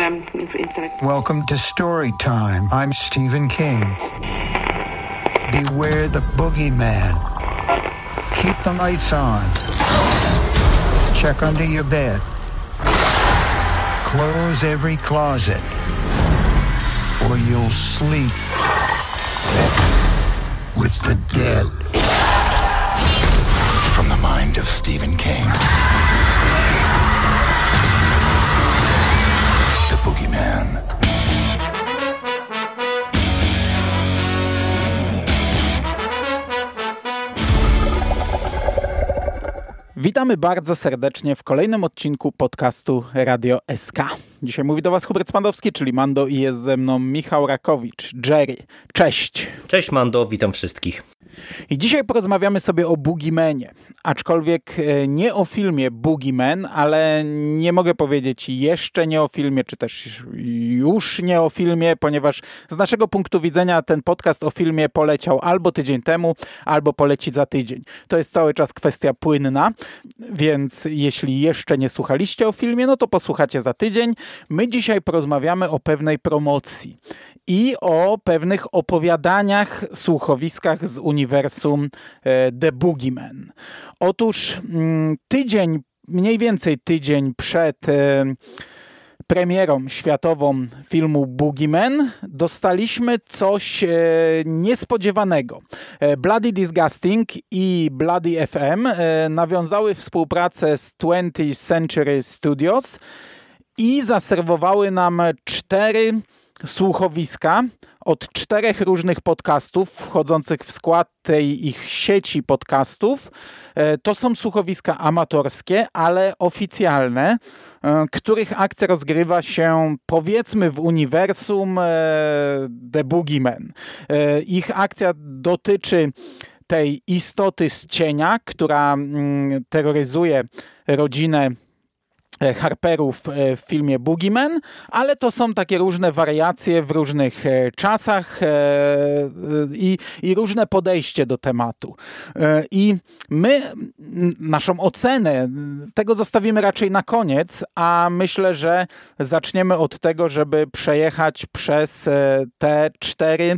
um, Welcome to Story Time. I'm Stephen King. Beware the boogeyman. Keep the lights on. Check under your bed. Close every closet. Or you'll sleep with the dead. From the mind of Stephen King. Witamy bardzo serdecznie w kolejnym odcinku podcastu Radio SK. Dzisiaj mówi do Was Hubert Spandowski, czyli Mando i jest ze mną Michał Rakowicz, Jerry. Cześć! Cześć Mando, witam wszystkich. I dzisiaj porozmawiamy sobie o Boogiemanie. Aczkolwiek e, nie o filmie Boogieman, ale nie mogę powiedzieć jeszcze nie o filmie, czy też już nie o filmie, ponieważ z naszego punktu widzenia ten podcast o filmie poleciał albo tydzień temu, albo poleci za tydzień. To jest cały czas kwestia płynna, więc jeśli jeszcze nie słuchaliście o filmie, no to posłuchacie za tydzień. My dzisiaj porozmawiamy o pewnej promocji i o pewnych opowiadaniach, słuchowiskach z uniwersum e, The Boogeyman. Otóż mm, tydzień, mniej więcej tydzień przed e, premierą światową filmu Boogeyman dostaliśmy coś e, niespodziewanego. Bloody Disgusting i Bloody FM nawiązały współpracę z 20th Century Studios i zaserwowały nam cztery słuchowiska od czterech różnych podcastów wchodzących w skład tej ich sieci podcastów. E, to są słuchowiska amatorskie, ale oficjalne, e, których akcja rozgrywa się powiedzmy w uniwersum e, The Boogeyman. Ich akcja dotyczy tej istoty z cienia, która mm, terroryzuje rodzinę Harperów e, w filmie Boogeyman, ale to są takie różne wariacje w różnych e, czasach i, i różne podejście do tematu. I my naszą ocenę tego zostawimy raczej na koniec, a myślę, że zaczniemy od tego, żeby przejechać przez te cztery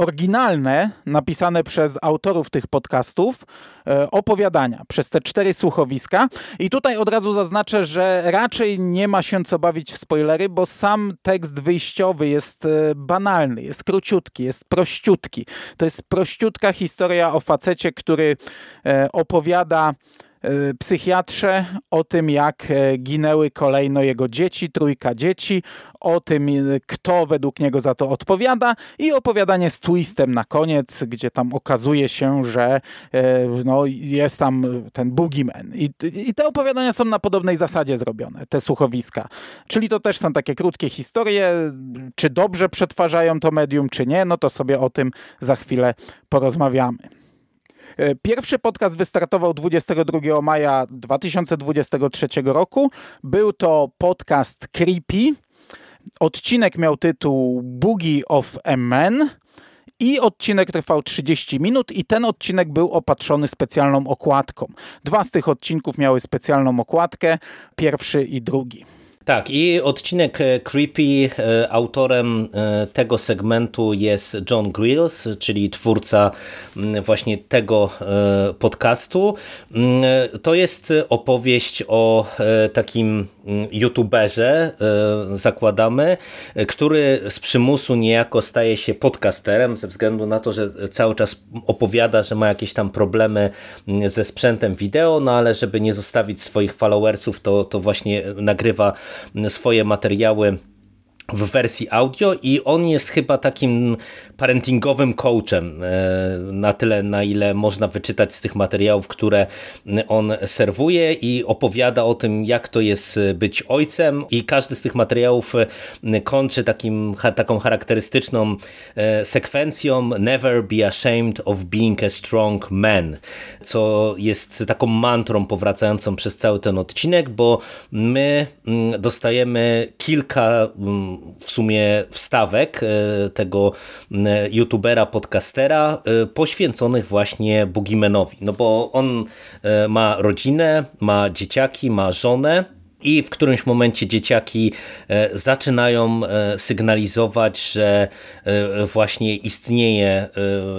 oryginalne, napisane przez autorów tych podcastów, e, opowiadania przez te cztery słuchowiska. I tutaj od razu zaznaczę, że raczej nie ma się co bawić w spoilery, bo sam tekst wyjściowy jest e, banalny, jest króciutki, jest prościutki. To jest prościutka historia o facecie, który e, opowiada psychiatrze o tym, jak e, ginęły kolejno jego dzieci, trójka dzieci, o tym, e, kto według niego za to odpowiada i opowiadanie z twistem na koniec, gdzie tam okazuje się, że no, jest tam ten boogeyman. I, I te opowiadania są na podobnej zasadzie zrobione, te słuchowiska. Czyli to też są takie krótkie historie, czy dobrze przetwarzają to medium, czy nie, no to sobie o tym za chwilę porozmawiamy. E, pierwszy podcast wystartował 22 maja 2023 roku. Był to podcast Creepy. Odcinek miał tytuł Boogie of a Man. I odcinek trwał 30 minut i ten odcinek był opatrzony specjalną okładką. Dwa z tych odcinków miały specjalną okładkę, pierwszy i drugi. Tak, i odcinek e, Creepy, e, autorem e, tego segmentu jest John Grills, czyli twórca właśnie tego podcastu. To jest opowieść o takim youtuberze, zakładamy, który z przymusu niejako staje się podcasterem ze względu na to, że cały czas opowiada, że ma jakieś tam problemy ze sprzętem wideo, no ale żeby nie zostawić swoich followersów, to, to właśnie nagrywa swoje materiały w wersji audio i on jest chyba takim parentingowym coachem e, na tyle, na ile można wyczytać z tych materiałów, które on serwuje i opowiada o tym, jak to jest być ojcem. I każdy z tych materiałów e, kończy takim, taką charakterystyczną e, sekwencją. Never be ashamed of being a strong man, co jest taką mantrą powracającą przez cały ten odcinek, bo my mm, dostajemy kilka mm, w sumie wstawek e, tego youtubera, podcastera e, poświęconych właśnie Boogiemanowi. No bo on e, ma rodzinę, ma dzieciaki, ma żonę i w którymś momencie dzieciaki e, zaczynają e, sygnalizować, że e, właśnie istnieje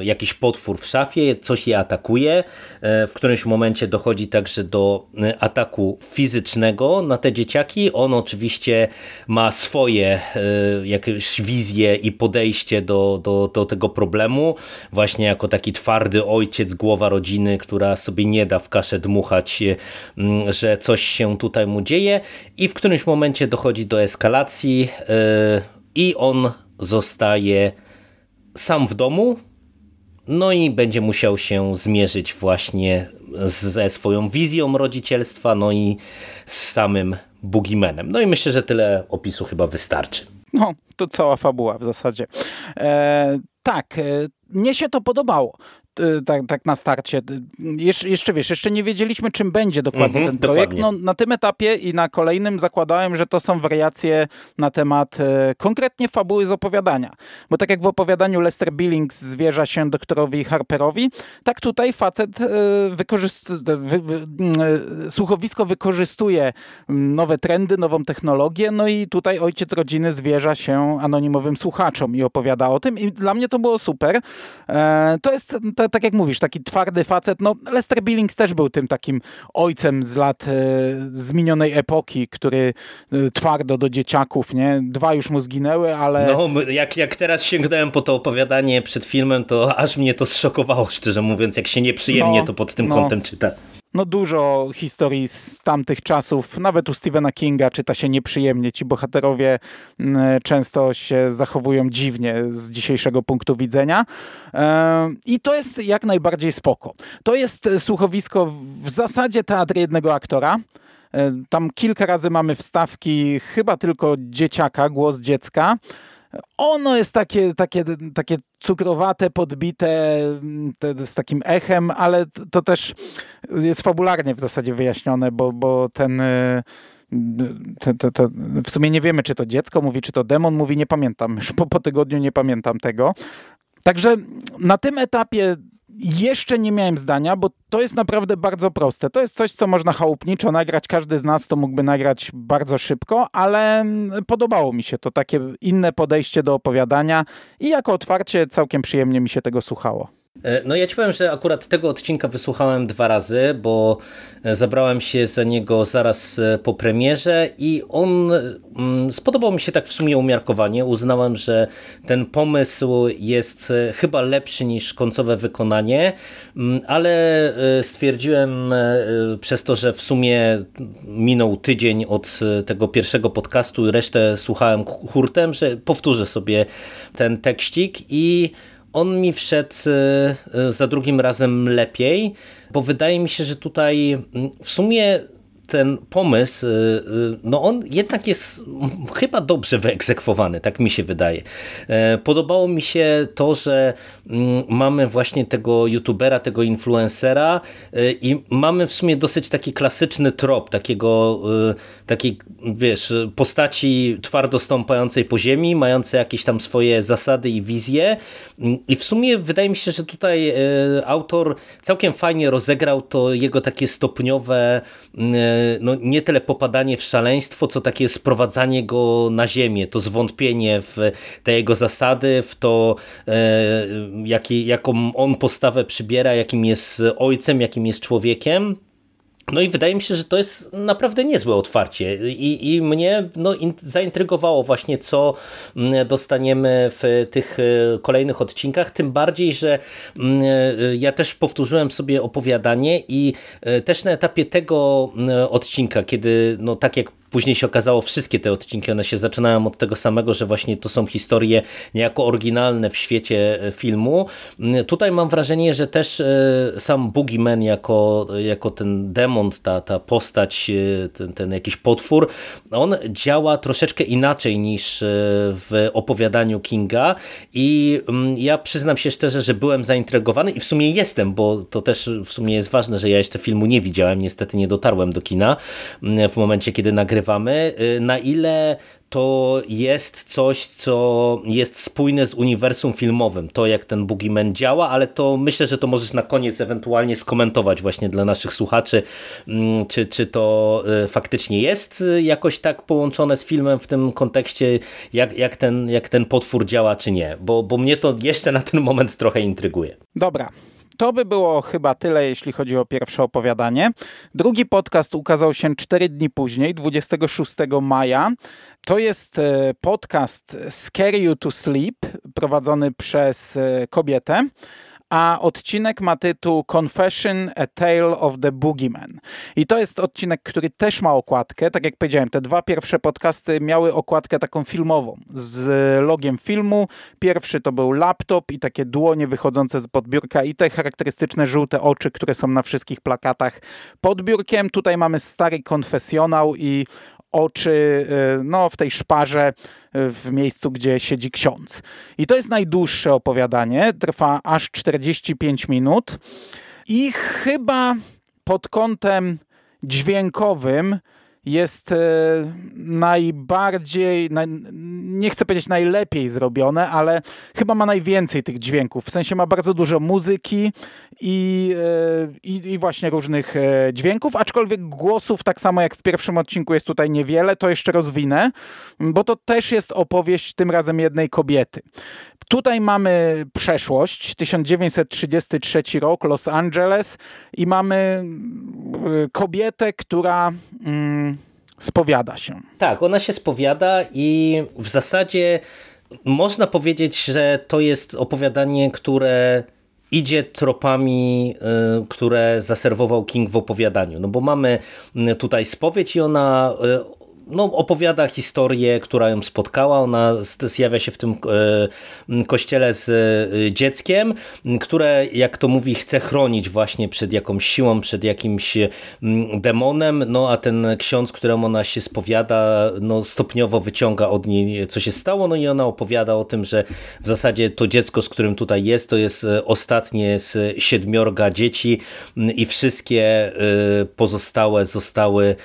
jakiś potwór w szafie, coś je atakuje. W którymś momencie dochodzi także do ataku fizycznego na te dzieciaki. On oczywiście ma swoje jakieś wizje i podejście do, do, do tego problemu. Właśnie jako taki twardy ojciec, głowa rodziny, która sobie nie da w kaszę dmuchać, że coś się tutaj mu dzieje i w którymś momencie dochodzi do eskalacji yy, i on zostaje sam w domu, no i będzie musiał się zmierzyć właśnie ze swoją wizją rodzicielstwa, no i z samym Boogeymanem. No i myślę, że tyle opisu chyba wystarczy. No, to cała fabuła w zasadzie. E, tak, e, mnie się to podobało. Y, tak, tak na starcie. Jesz, jeszcze wiesz, jeszcze nie wiedzieliśmy, czym będzie dokładnie mm -hmm, ten projekt. No, na tym etapie i na kolejnym zakładałem, że to są wariacje na temat e, konkretnie fabuły z opowiadania. Bo tak jak w opowiadaniu Lester Billings zwierza się doktorowi Harperowi, tak tutaj facet e, wykorzystuje, wy, wy, e, słuchowisko wykorzystuje nowe trendy, nową technologię, no i tutaj ojciec rodziny zwierza się anonimowym słuchaczom i opowiada o tym i dla mnie to było super. E, to jest tak jak mówisz, taki twardy facet. No, Lester Billings też był tym takim ojcem z lat e, z minionej epoki, który e, twardo do dzieciaków, nie? Dwa już mu zginęły, ale... No, jak, jak teraz sięgnąłem po to opowiadanie przed filmem, to aż mnie to zszokowało, szczerze mówiąc, jak się nieprzyjemnie no, to pod tym no. kątem czyta no dużo historii z tamtych czasów, nawet u Stephena Kinga czyta się nieprzyjemnie. Ci bohaterowie mm, często się zachowują dziwnie z dzisiejszego punktu widzenia. I to jest jak najbardziej spoko. To jest słuchowisko w zasadzie teatr jednego aktora. Tam kilka razy mamy wstawki chyba tylko dzieciaka, głos dziecka. Ono jest takie, takie, takie cukrowate, podbite te, z takim echem, ale to też jest fabularnie w zasadzie wyjaśnione, bo, bo ten... To, to, to, w sumie nie wiemy, czy to dziecko mówi, czy to demon mówi, nie pamiętam. Już po, po tygodniu nie pamiętam tego. Także na tym etapie jeszcze nie miałem zdania, bo to jest naprawdę bardzo proste. To jest coś, co można chałupniczo nagrać. Każdy z nas to mógłby nagrać bardzo szybko, ale podobało mi się to takie inne podejście do opowiadania i jako otwarcie całkiem przyjemnie mi się tego słuchało. E, no ja ci powiem, że akurat tego odcinka wysłuchałem dwa razy, bo e, zabrałem się za niego zaraz e, po premierze i on mm, spodobał mi się tak w sumie umiarkowanie. Uznałem, że ten pomysł jest chyba lepszy niż końcowe wykonanie, mm, ale stwierdziłem przez to, że w sumie minął tydzień od tego pierwszego podcastu i resztę słuchałem hurtem, że powtórzę sobie ten tekścik i on mi wszedł e, e, za drugim razem lepiej, bo wydaje mi się, że tutaj mm, w sumie ten pomysł, y, y, no on jednak jest chyba dobrze wyegzekwowany, tak mi się wydaje. E, podobało mi się to, że mm, mamy właśnie tego youtubera, tego influencera y, i mamy w sumie dosyć taki klasyczny trop takiego, takiej wiesz, postaci twardo stąpającej po ziemi, mającej jakieś tam swoje zasady i wizje mm, i w sumie wydaje mi się, że tutaj autor całkiem fajnie rozegrał to jego takie stopniowe no, nie tyle popadanie w szaleństwo, co takie sprowadzanie go na ziemię, to zwątpienie w te jego zasady, w to e, jaki, jaką on postawę przybiera, jakim jest ojcem, jakim jest człowiekiem. No i wydaje mi się, że to jest naprawdę niezłe otwarcie. I, i mnie no, in, zaintrygowało właśnie, co mm, dostaniemy w tych e, kolejnych odcinkach, tym bardziej, że mm, e, ja też powtórzyłem sobie opowiadanie i e, też na etapie tego mm, odcinka, kiedy no tak jak Później się okazało, wszystkie te odcinki, one się zaczynają od tego samego, że właśnie to są historie niejako oryginalne w świecie e, filmu. Mm, tutaj mam wrażenie, że też e, sam Boogeyman jako, jako ten demon, ta, ta postać, e, ten, ten jakiś potwór, on działa troszeczkę inaczej niż w opowiadaniu Kinga i mm, ja przyznam się szczerze, że byłem zaintrygowany i w sumie jestem, bo to też w sumie jest ważne, że ja jeszcze filmu nie widziałem, niestety nie dotarłem do kina mm, w momencie, kiedy nagrywałem y, na ile to jest coś, co jest spójne z uniwersum filmowym, to jak ten Boogeyman działa, ale to myślę, że to możesz na koniec ewentualnie skomentować właśnie dla naszych słuchaczy, mm, czy, czy to y, faktycznie jest y, jakoś tak połączone z filmem w tym kontekście, jak, jak, ten, jak ten potwór działa, czy nie, bo, bo mnie to jeszcze na ten moment trochę intryguje. Dobra, to by było chyba tyle, jeśli chodzi o pierwsze opowiadanie. Drugi podcast ukazał się 4 dni później, 26 maja. To jest e, podcast Scare You to Sleep, prowadzony przez e, kobietę a odcinek ma tytuł Confession, A Tale of the Boogeyman. I to jest odcinek, który też ma okładkę. Tak jak powiedziałem, te dwa pierwsze podcasty miały okładkę taką filmową, z logiem filmu. Pierwszy to był laptop i takie dłonie wychodzące z podbiórka i te charakterystyczne żółte oczy, które są na wszystkich plakatach pod biurkiem. Tutaj mamy stary konfesjonał i oczy y, no, w tej szparze y, w miejscu, gdzie siedzi ksiądz. I to jest najdłuższe opowiadanie, trwa aż 45 minut i chyba pod kątem dźwiękowym jest e, najbardziej, nie chcę powiedzieć najlepiej zrobione, ale chyba ma najwięcej tych dźwięków. W sensie ma bardzo dużo muzyki i, e, i, i, właśnie różnych e, dźwięków, aczkolwiek głosów, tak samo jak w pierwszym odcinku jest tutaj niewiele, to jeszcze rozwinę, bo to też jest opowieść tym razem jednej kobiety. Tutaj mamy przeszłość, 1933 rok, Los Angeles i mamy kobietę, która mm, spowiada się. Tak, ona się spowiada i w zasadzie można powiedzieć, że to jest opowiadanie, które idzie tropami, y, które zaserwował King w opowiadaniu. No bo mamy y, tutaj spowiedź i ona no, opowiada historię, która ją spotkała. Ona zjawia się w tym e, kościele z e, dzieckiem, które, jak to mówi, chce chronić właśnie przed jakąś siłą, przed jakimś demonem, no a ten ksiądz, któremu ona się spowiada, no stopniowo wyciąga od niej, co się stało, no i ona opowiada o tym, że w zasadzie to dziecko, z którym tutaj jest, to jest e, ostatnie z siedmiorga dzieci. I wszystkie pozostałe zostały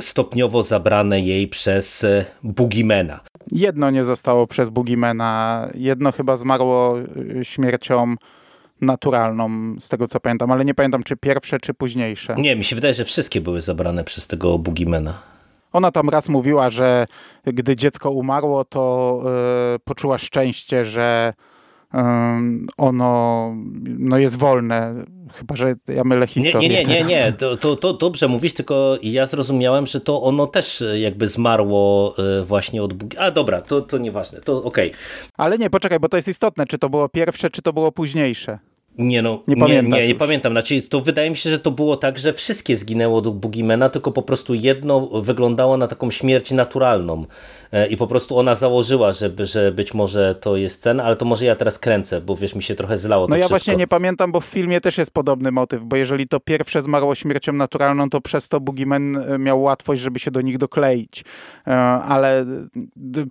stopniowo zabrane jej przez e, Bugimena. Jedno nie zostało przez Bugimena, jedno chyba zmarło e, śmiercią naturalną, z tego co pamiętam, ale nie pamiętam czy pierwsze, czy późniejsze. Nie, mi się wydaje, że wszystkie były zabrane przez tego Bugimena. Ona tam raz mówiła, że gdy dziecko umarło, to yy, poczuła szczęście, że ono no jest wolne, chyba że ja mylę historię. Nie, nie, nie, nie, nie. To, to, to dobrze mówisz, tylko ja zrozumiałem, że to ono też jakby zmarło e, właśnie od... A dobra, to, to nieważne, to okej. Okay. Ale nie, poczekaj, bo to jest istotne, czy to było pierwsze, czy to było późniejsze. Nie no, nie, nie, nie, nie pamiętam. Znaczy, to wydaje mi się, że to było tak, że wszystkie zginęło do Bugimena, tylko po prostu jedno wyglądało na taką śmierć naturalną. E, i po prostu ona założyła, żeby, że być może to jest ten, ale to może ja teraz kręcę, bo wiesz, mi się trochę zlało No ja wszystko. właśnie nie pamiętam, bo w filmie też jest podobny motyw, bo jeżeli to pierwsze zmarło śmiercią naturalną, to przez to Boogeyman e, miał łatwość, żeby się do nich dokleić. E, ale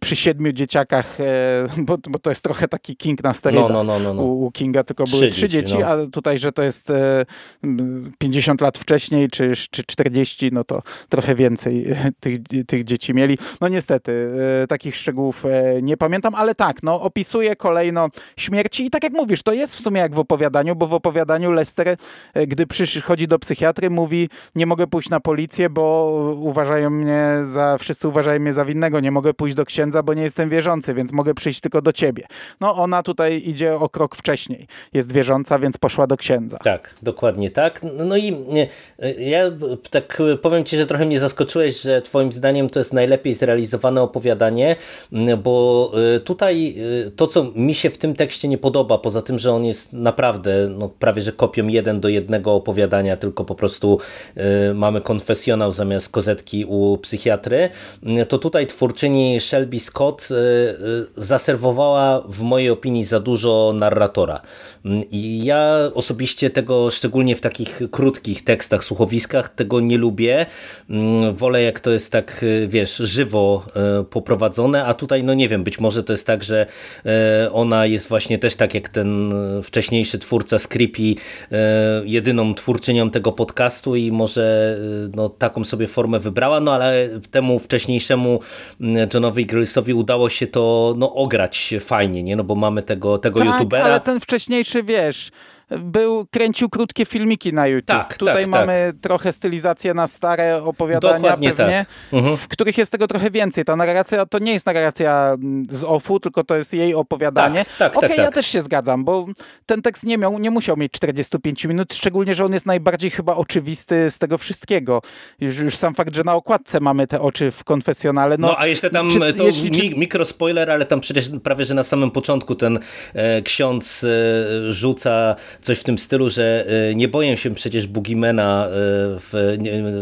przy siedmiu dzieciakach, bo, bo to jest trochę taki King na sterydach. No, no, no, no, no. U, Kinga tylko były trzy, trzy dzieci, no. a tutaj, że to jest 50 lat wcześniej, czy, czy 40, no to trochę więcej tych, tych dzieci mieli. No niestety, takich szczegółów e, nie pamiętam, ale tak, no opisuje kolejno śmierci i tak jak mówisz, to jest w sumie jak w opowiadaniu, bo w opowiadaniu Lester, e, gdy przychodzi do psychiatry, mówi, nie mogę pójść na policję, bo uważają mnie za, wszyscy uważają mnie za winnego, nie mogę pójść do księdza, bo nie jestem wierzący, więc mogę przyjść tylko do ciebie. No ona tutaj idzie o krok wcześniej. Jest wierząca, więc poszła do księdza. Tak, dokładnie tak. No i ja tak powiem ci, że trochę mnie zaskoczyłeś, że twoim zdaniem to jest najlepiej zrealizowane opowiadanie opowiadanie, bo y, tutaj y, to, co mi się w tym tekście nie podoba, poza tym, że on jest naprawdę no, prawie że kopią jeden do jednego opowiadania, tylko po prostu y, mamy konfesjonał zamiast kozetki u psychiatry, to tutaj twórczyni Shelby Scott zaserwowała w mojej opinii za dużo narratora. I ja osobiście tego, szczególnie w takich krótkich tekstach, słuchowiskach, tego nie lubię. Wolę jak to jest tak, wiesz, żywo poprowadzone, a tutaj no nie wiem, być może to jest tak, że ona jest właśnie też tak jak ten wcześniejszy twórca Scrippi jedyną twórczynią tego podcastu i może no, taką sobie formę wybrała, no ale temu wcześniejszemu Johnowi Grylsowi udało się to no, ograć fajnie, nie? No bo mamy tego, tego tak, youtubera. ale ten wcześniejszy, wiesz, był, kręcił krótkie filmiki na YouTube. Tak, Tutaj tak, mamy tak. trochę stylizację na stare opowiadania Dokładnie pewnie, tak. mhm. w których jest tego trochę więcej. Ta narracja to nie jest narracja z OFU, tylko to jest jej opowiadanie. Tak, tak, Okej, tak, ja tak. też się zgadzam, bo ten tekst nie miał, nie musiał mieć 45 minut, szczególnie, że on jest najbardziej chyba oczywisty z tego wszystkiego. Już, już sam fakt, że na okładce mamy te oczy w konfesjonale. No, no a jeszcze tam, czy, to jeśli, mi, mikrospoiler, ale tam przecież prawie, że na samym początku ten e, ksiądz e, rzuca coś w tym stylu, że e, nie boję się przecież Boogiemana e, w,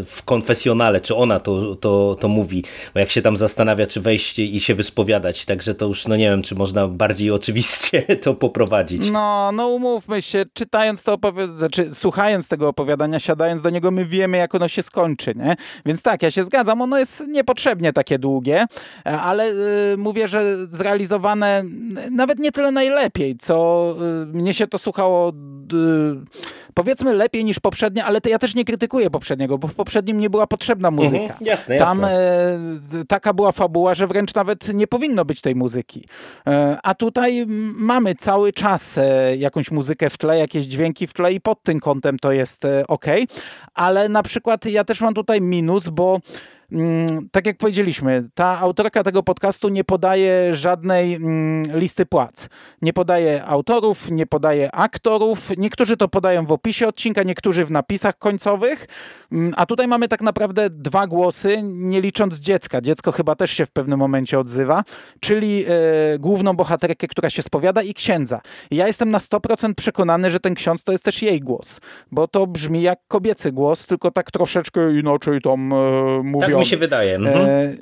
w konfesjonale, czy ona to, to, to mówi, bo jak się tam zastanawia, czy wejść i się wyspowiadać, także to już, no nie wiem, czy można bardziej oczywiście to poprowadzić. No, no umówmy się, czytając to opowiadanie, znaczy słuchając tego opowiadania, siadając do niego, my wiemy, jak ono się skończy, nie? Więc tak, ja się zgadzam, ono jest niepotrzebnie takie długie, ale y, mówię, że zrealizowane nawet nie tyle najlepiej, co mnie się to słuchało powiedzmy lepiej niż poprzednie, ale to ja też nie krytykuję poprzedniego, bo w poprzednim nie była potrzebna muzyka. Mhm, jasne, Tam jasne. E, taka była fabuła, że wręcz nawet nie powinno być tej muzyki. E, a tutaj mamy cały czas e, jakąś muzykę w tle, jakieś dźwięki w tle i pod tym kątem to jest ok. Ale na przykład ja też mam tutaj minus, bo tak jak powiedzieliśmy, ta autorka tego podcastu nie podaje żadnej mm, listy płac. Nie podaje autorów, nie podaje aktorów. Niektórzy to podają w opisie odcinka, niektórzy w napisach końcowych. Mm, a tutaj mamy tak naprawdę dwa głosy, nie licząc dziecka. Dziecko chyba też się w pewnym momencie odzywa, czyli e, główną bohaterkę, która się spowiada i księdza. ja jestem na 100% przekonany, że ten ksiądz to jest też jej głos, bo to brzmi jak kobiecy głos, tylko tak troszeczkę inaczej tam e, mówią. Tak mi się wydaje. Mhm.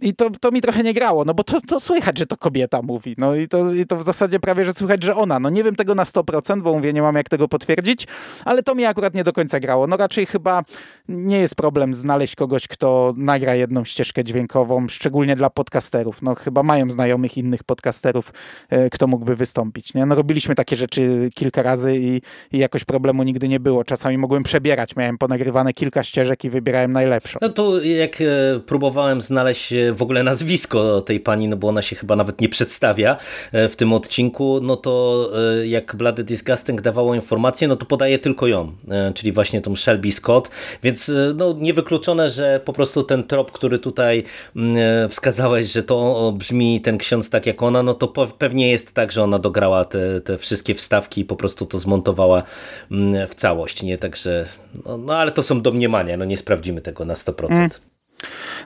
I to, to mi trochę nie grało, no bo to, to słychać, że to kobieta mówi. No i to, i to w zasadzie prawie, że słychać, że ona. No nie wiem tego na 100%, bo mówię, nie mam jak tego potwierdzić, ale to mi akurat nie do końca grało. No raczej chyba nie jest problem znaleźć kogoś, kto nagra jedną ścieżkę dźwiękową, szczególnie dla podcasterów. No chyba mają znajomych innych podcasterów, e, kto mógłby wystąpić. Nie? No robiliśmy takie rzeczy kilka razy i, i jakoś problemu nigdy nie było. Czasami mogłem przebierać, miałem ponagrywane kilka ścieżek i wybierałem najlepszą. No to jak e, próbowałem znaleźć e, w ogóle nazwisko tej pani, no bo ona się chyba nawet nie przedstawia w tym odcinku, no to jak Bloody Disgusting dawało informację, no to podaje tylko ją, czyli właśnie tą Shelby Scott, więc e, no, niewykluczone, że po prostu ten trop, który tutaj mm, e, wskazałeś, że to brzmi ten ksiądz tak jak ona, no to pewnie jest tak, że ona dograła te, te wszystkie wstawki i po prostu to zmontowała mm, w całość, nie? Także, no, no ale to są domniemania, no nie sprawdzimy tego na 100%. Mm.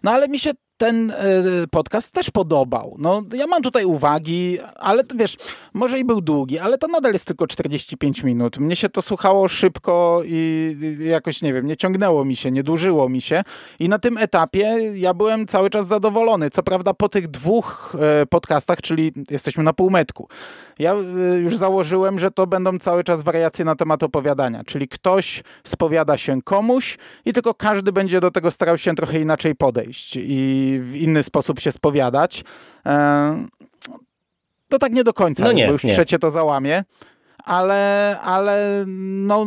No ale mi się ten e, podcast też podobał. No, ja mam tutaj uwagi, ale wiesz, może i był długi, ale to nadal jest tylko 45 minut. Mnie się to słuchało szybko i jakoś, nie wiem, nie ciągnęło mi się, nie dłużyło mi się i na tym etapie ja byłem cały czas zadowolony. Co prawda po tych dwóch e, podcastach, czyli jesteśmy na półmetku, ja e, już założyłem, że to będą cały czas wariacje na temat opowiadania, czyli ktoś spowiada się komuś i tylko każdy będzie do tego starał się trochę inaczej podejść i w inny sposób się spowiadać. E, to tak nie do końca, no nie, bo już nie. trzecie to załamie. Ale, ale no,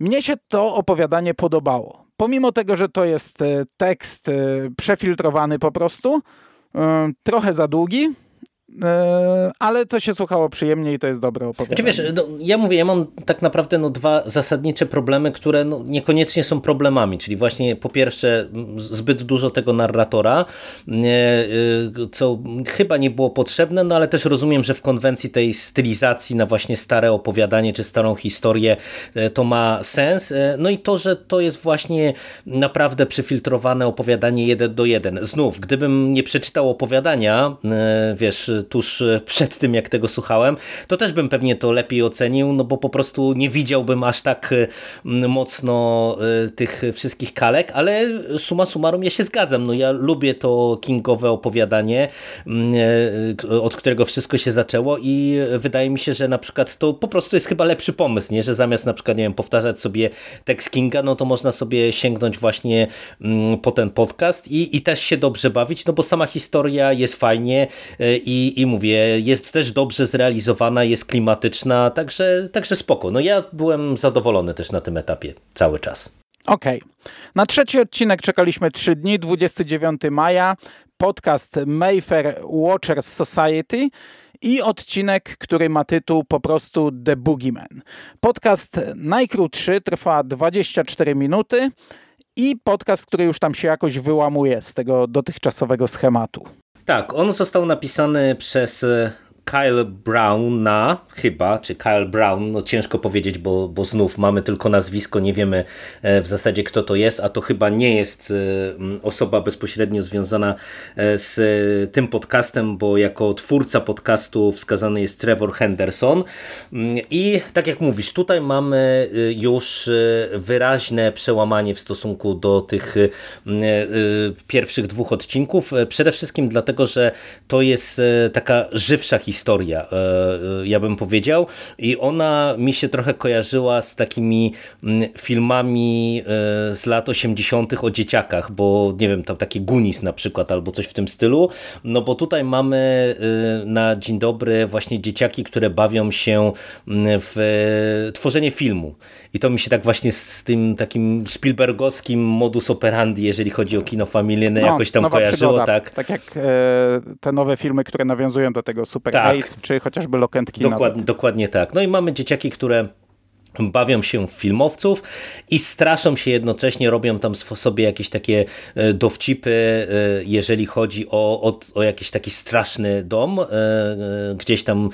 mnie się to opowiadanie podobało. Pomimo tego, że to jest e, tekst e, przefiltrowany po prostu, trochę za długi, ale to się słuchało przyjemnie i to jest dobre opowiadanie. Znaczy, wiesz, no, ja mówię, ja mam tak naprawdę no, dwa zasadnicze problemy, które no, niekoniecznie są problemami, czyli właśnie po pierwsze zbyt dużo tego narratora, y, co chyba nie było potrzebne, no ale też rozumiem, że w konwencji tej stylizacji na właśnie stare opowiadanie czy starą historię e, to ma sens. E, no i to, że to jest właśnie naprawdę przyfiltrowane opowiadanie jeden do jeden. Znów, gdybym nie przeczytał opowiadania, wiesz, tuż przed tym, jak tego słuchałem, to też bym pewnie to lepiej ocenił, no bo po prostu nie widziałbym aż tak mocno tych wszystkich kalek, ale suma summarum ja się zgadzam. No ja lubię to kingowe opowiadanie, od którego wszystko się zaczęło i wydaje mi się, że na przykład to po prostu jest chyba lepszy pomysł, nie? że zamiast na przykład, nie wiem, powtarzać sobie tekst Kinga, no to można sobie sięgnąć właśnie po ten podcast i, i też się dobrze bawić, no bo sama historia jest fajnie e, i, mówię, jest też dobrze zrealizowana, jest klimatyczna, także, także spoko. No ja byłem zadowolony też na tym etapie cały czas. Okej. Okay. Na trzeci odcinek czekaliśmy trzy dni, 29 maja, podcast Mayfair Watchers Society i odcinek, który ma tytuł po prostu The Boogeyman. Podcast najkrótszy, trwa 24 minuty i podcast, który już tam się jakoś wyłamuje z tego dotychczasowego schematu. Tak, on został napisany przez Kyle Browna, chyba, czy Kyle Brown, no ciężko powiedzieć, bo, bo znów mamy tylko nazwisko, nie wiemy e, w zasadzie kto to jest, a to chyba nie jest e, osoba bezpośrednio związana e, z tym podcastem, bo jako twórca podcastu wskazany jest Trevor Henderson. Mm, i tak jak mówisz, tutaj mamy już wyraźne przełamanie w stosunku do tych pierwszych dwóch odcinków, przede wszystkim dlatego, że to jest taka żywsza historia, historia, e, e, ja bym powiedział. I ona mi się trochę kojarzyła z takimi mm, filmami e, z lat 80. o dzieciakach, bo nie wiem, tam taki Gunis na przykład, albo coś w tym stylu. No bo tutaj mamy na dzień dobry właśnie dzieciaki, które bawią się mm, w tworzenie filmu. I to mi się tak właśnie z, z tym takim Spielbergowskim modus operandi, jeżeli chodzi o kino familijne, no, jakoś tam kojarzyło. Przygoda. Tak, tak jak e, te nowe filmy, które nawiązują do tego Super tak. 8, czy chociażby Key dokładnie, dokładnie tak. No i mamy dzieciaki, które bawią się w filmowców i straszą się jednocześnie, robią tam sobie jakieś takie e, dowcipy, e, jeżeli chodzi o, o, o jakiś taki straszny dom, e, gdzieś tam,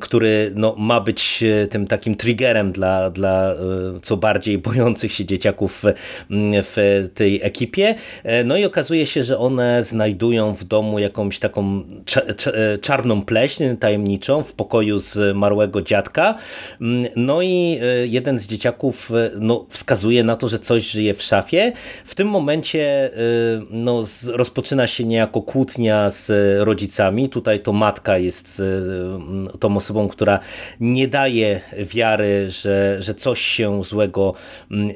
który no, ma być tym takim triggerem dla, dla co bardziej bojących się dzieciaków w, w tej ekipie. No i okazuje się, że one znajdują w domu jakąś taką czarną pleśń tajemniczą w pokoju z marłego dziadka. No i jeden z dzieciaków e, no, wskazuje na to, że coś żyje w szafie. W tym momencie e, no, rozpoczyna się niejako kłótnia z rodzicami. Tutaj to matka jest tą osobą, która nie daje wiary, że, że coś się złego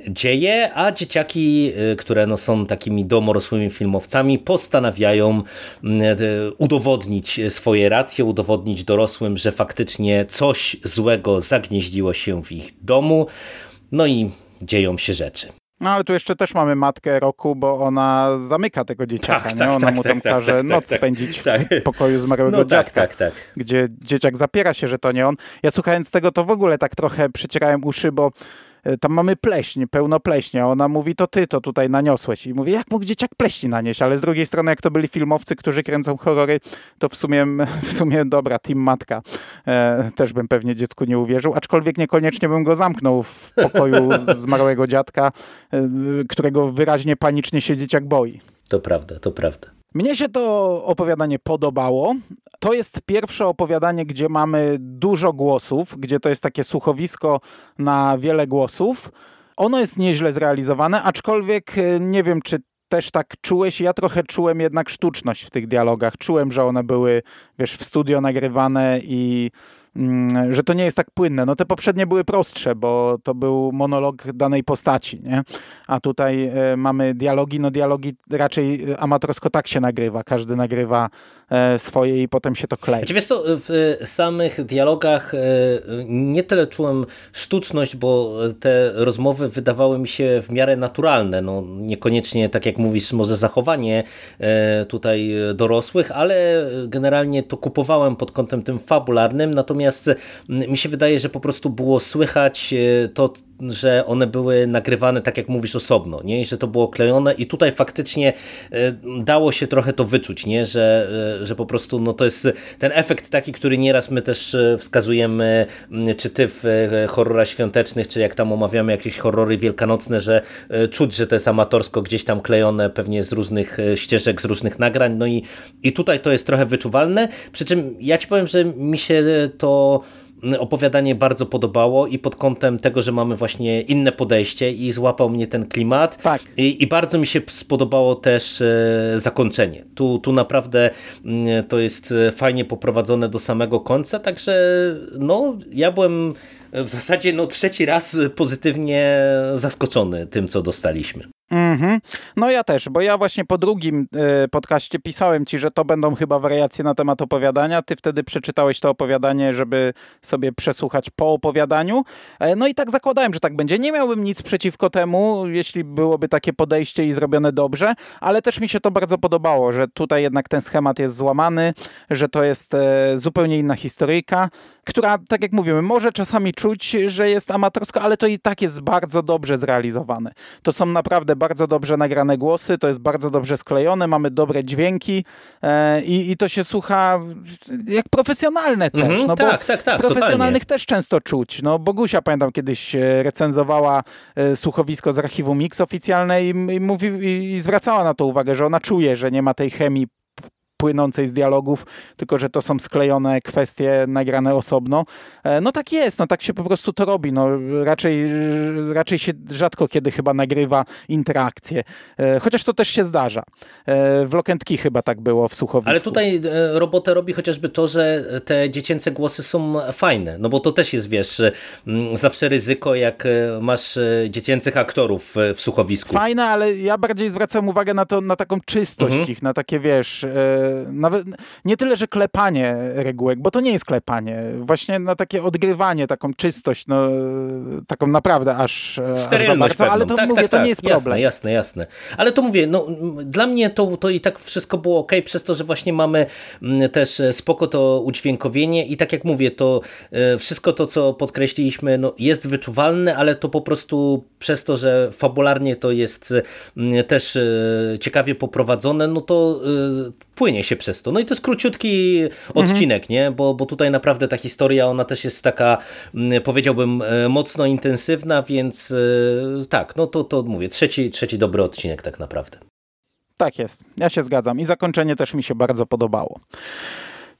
dzieje, a dzieciaki, które no, są takimi domorosłymi filmowcami, postanawiają udowodnić swoje racje, udowodnić dorosłym, że faktycznie coś złego zagnieździło się w ich domu, no i dzieją się rzeczy. No ale tu jeszcze też mamy matkę roku, bo ona zamyka tego dzieciaka, tak, nie? Tak, ona tak, mu tam tak, każe tak, noc tak, spędzić w tak. pokoju zmarłego no, dziadka, gdzie dzieciak zapiera się, że to nie on. Ja słuchając tego to w ogóle tak trochę przycierałem uszy, bo tam mamy pleśń, pełno pleśnia. Ona mówi, to ty to tutaj naniosłeś. I mówi, jak mógł dzieciak pleśni nanieść? Ale z drugiej strony, jak to byli filmowcy, którzy kręcą horrory, to w sumie, w sumie dobra, team matka. E, też bym pewnie dziecku nie uwierzył, aczkolwiek niekoniecznie bym go zamknął w pokoju zmarłego dziadka, e, którego wyraźnie panicznie się dzieciak boi. To prawda, to prawda. Mnie się to opowiadanie podobało. To jest pierwsze opowiadanie, gdzie mamy dużo głosów, gdzie to jest takie słuchowisko na wiele głosów. Ono jest nieźle zrealizowane, aczkolwiek e, nie wiem, czy też tak czułeś, ja trochę czułem jednak sztuczność w tych dialogach. Czułem, że one były, wiesz, w studio nagrywane i że to nie jest tak płynne. No te poprzednie były prostsze, bo to był monolog danej postaci, nie? A tutaj e, mamy dialogi, no dialogi raczej amatorsko tak się nagrywa. Każdy nagrywa e, swoje i potem się to klei. Znaczy, wiesz to w samych dialogach e, nie tyle czułem sztuczność, bo te rozmowy wydawały mi się w miarę naturalne. No, niekoniecznie, tak jak mówisz, może zachowanie tutaj dorosłych, ale generalnie to kupowałem pod kątem tym fabularnym, natomiast mi się wydaje, że po prostu było słychać to że one były nagrywane, tak jak mówisz, osobno, nie? I że to było klejone i tutaj faktycznie dało się trochę to wyczuć, nie? Że, że po prostu no to jest ten efekt taki, który nieraz my też wskazujemy, czy ty w horrorach świątecznych, czy jak tam omawiamy jakieś horrory wielkanocne, że czuć, że to jest amatorsko gdzieś tam klejone pewnie z różnych ścieżek, z różnych nagrań, no i, i tutaj to jest trochę wyczuwalne, przy czym ja ci powiem, że mi się to opowiadanie bardzo podobało i pod kątem tego, że mamy właśnie inne podejście i złapał mnie ten klimat. Tak. I, i bardzo mi się spodobało też e, zakończenie. Tu, tu naprawdę mm, to jest e, fajnie poprowadzone do samego końca, także no ja byłem w zasadzie no trzeci raz pozytywnie zaskoczony tym, co dostaliśmy. Mm -hmm. No ja też, bo ja właśnie po drugim y, podcaście pisałem ci, że to będą chyba wariacje na temat opowiadania. Ty wtedy przeczytałeś to opowiadanie, żeby sobie przesłuchać po opowiadaniu. E, no i tak zakładałem, że tak będzie. Nie miałbym nic przeciwko temu, jeśli byłoby takie podejście i zrobione dobrze, ale też mi się to bardzo podobało, że tutaj jednak ten schemat jest złamany, że to jest e, zupełnie inna historyjka, która, tak jak mówimy, może czasami czuć, że jest amatorska, ale to i tak jest bardzo dobrze zrealizowane. To są naprawdę bardzo dobrze nagrane głosy, to jest bardzo dobrze sklejone, mamy dobre dźwięki e, i, i to się słucha jak profesjonalne też. -hmm, no tak, tak, tak. Profesjonalnych totalnie. też często czuć. No Bogusia pamiętam kiedyś e, recenzowała e, słuchowisko z archiwum Mix oficjalne i, i, mówi, i zwracała na to uwagę, że ona czuje, że nie ma tej chemii płynącej z dialogów, tylko że to są sklejone kwestie nagrane osobno. E, no tak jest, no tak się po prostu to robi. No, raczej, raczej się rzadko kiedy chyba nagrywa interakcje. E, chociaż to też się zdarza. E, w Lokentki chyba tak było w słuchowisku. Ale tutaj robotę robi chociażby to, że te dziecięce głosy są fajne, no bo to też jest, wiesz, zawsze ryzyko, jak masz dziecięcych aktorów w słuchowisku. Fajne, ale ja bardziej zwracam uwagę na, to, na taką czystość mhm. ich, na takie, wiesz, nawet nie tyle, że klepanie regułek, bo to nie jest klepanie, właśnie na takie odgrywanie, taką czystość, no, taką naprawdę aż, Sterylność aż bardzo, ale to tak, mówię, tak, to tak. nie jest problem. Jasne, jasne, jasne. Ale to mówię, no, dla mnie to, to i tak wszystko było ok, przez to, że właśnie mamy mm, też e, spoko to udźwiękowienie i tak jak mówię, to e, wszystko to, co podkreśliliśmy, no, jest wyczuwalne, ale to po prostu przez to, że fabularnie to jest mm, też e, ciekawie poprowadzone, no to płynie się przez to. No i to jest króciutki odcinek, mhm. nie? Bo, bo tutaj naprawdę ta historia, ona też jest taka, mm, powiedziałbym, e, mocno intensywna, więc e, tak, no to, to mówię, trzeci, trzeci dobry odcinek tak naprawdę. Tak jest, ja się zgadzam i zakończenie też mi się bardzo podobało.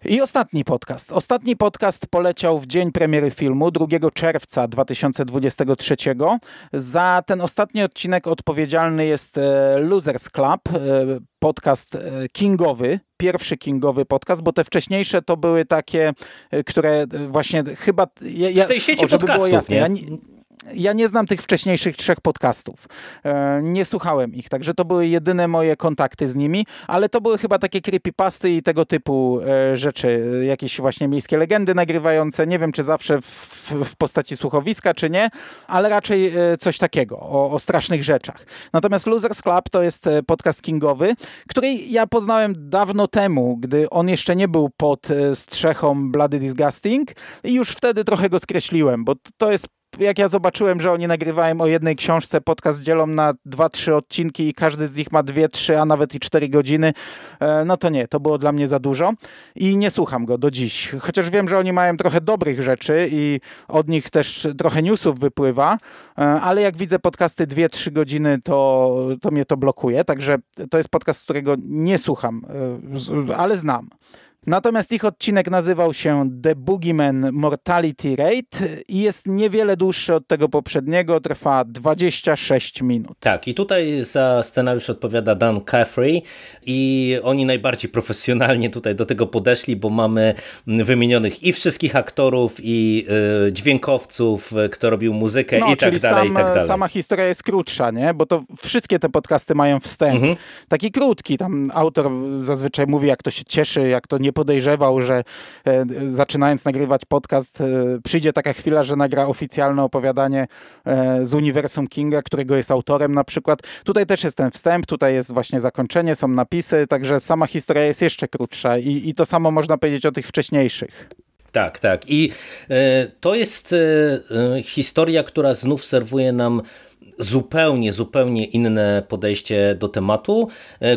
I ostatni podcast. Ostatni podcast poleciał w dzień premiery filmu 2 czerwca 2023. Za ten ostatni odcinek odpowiedzialny jest e, Losers Club, e, podcast e, kingowy, pierwszy kingowy podcast, bo te wcześniejsze to były takie, które właśnie chyba... Ja, Z tej sieci o, podcastów, było jasne, nie? Ja ja nie znam tych wcześniejszych trzech podcastów. E, nie słuchałem ich, także to były jedyne moje kontakty z nimi, ale to były chyba takie creepypasty i tego typu e, rzeczy. Jakieś właśnie miejskie legendy nagrywające. Nie wiem, czy zawsze w, w postaci słuchowiska, czy nie, ale raczej e, coś takiego, o, o, strasznych rzeczach. Natomiast Losers Club to jest podcast kingowy, który ja poznałem dawno temu, gdy on jeszcze nie był pod strzechą Bloody Disgusting i już wtedy trochę go skreśliłem, bo to jest jak ja zobaczyłem, że oni nagrywają o jednej książce, podcast dzielą na dwa, trzy odcinki i każdy z nich ma dwie, trzy, a nawet i cztery godziny, e, no to nie, to było dla mnie za dużo i nie słucham go do dziś. Chociaż wiem, że oni mają trochę dobrych rzeczy i od nich też trochę newsów wypływa, e, ale jak widzę podcasty dwie, trzy godziny, to, to mnie to blokuje, także to jest podcast, którego nie słucham, e, ale znam. Natomiast ich odcinek nazywał się The Boogeyman Mortality Rate i jest niewiele dłuższy od tego poprzedniego, trwa 26 minut. Tak, i tutaj za scenariusz odpowiada Dan Caffrey i oni najbardziej profesjonalnie tutaj do tego podeszli, bo mamy wymienionych i wszystkich aktorów, i y, dźwiękowców, kto robił muzykę no, i tak dalej, sam, i tak dalej. sama historia jest krótsza, nie? Bo to wszystkie te podcasty mają wstęp. Mhm. Taki krótki, tam autor zazwyczaj mówi, jak to się cieszy, jak to nie nie podejrzewał, że e, zaczynając nagrywać podcast, e, przyjdzie taka chwila, że nagra oficjalne opowiadanie e, z uniwersum Kinga, którego jest autorem na przykład. Tutaj też jest ten wstęp, tutaj jest właśnie zakończenie, są napisy, także sama historia jest jeszcze krótsza i, i to samo można powiedzieć o tych wcześniejszych. Tak, tak. I to jest historia, która znów serwuje nam zupełnie, zupełnie inne podejście do tematu.